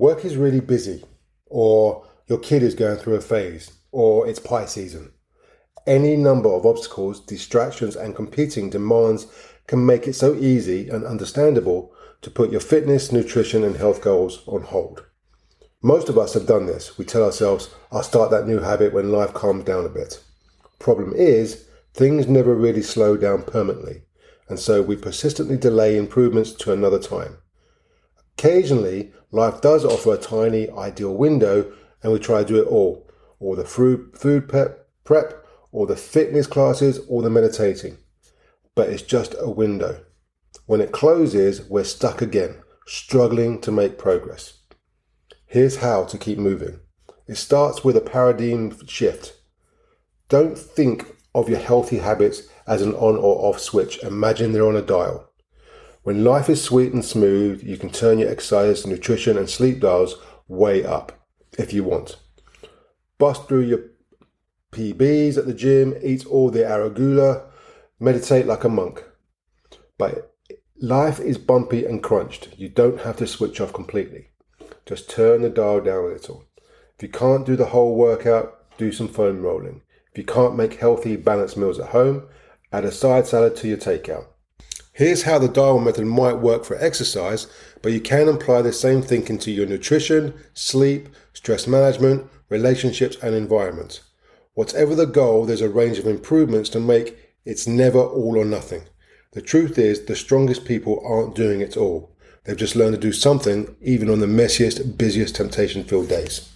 Work is really busy, or your kid is going through a phase, or it's pie season. Any number of obstacles, distractions, and competing demands can make it so easy and understandable to put your fitness, nutrition, and health goals on hold. Most of us have done this. We tell ourselves, I'll start that new habit when life calms down a bit. Problem is, things never really slow down permanently, and so we persistently delay improvements to another time. Occasionally, life does offer a tiny ideal window and we try to do it all, or the food, prep, or the fitness classes, or the meditating. But it's just a window. When it closes, we're stuck again, struggling to make progress. Here's how to keep moving. It starts with a paradigm shift. Don't think of your healthy habits as an on or off switch. Imagine they're on a dial. When life is sweet and smooth, you can turn your exercise, nutrition, and sleep dials way up if you want. Bust through your PBs at the gym, eat all the arugula, meditate like a monk. But life is bumpy and crunched. You don't have to switch off completely. Just turn the dial down a little. If you can't do the whole workout, do some foam rolling. If you can't make healthy, balanced meals at home, add a side salad to your takeout. Here's how the dial method might work for exercise, but you can apply the same thinking to your nutrition, sleep, stress management, relationships, and environment. Whatever the goal, there's a range of improvements to make. It's never all or nothing. The truth is, the strongest people aren't doing it all. They've just learned to do something, even on the messiest, busiest, temptation filled days.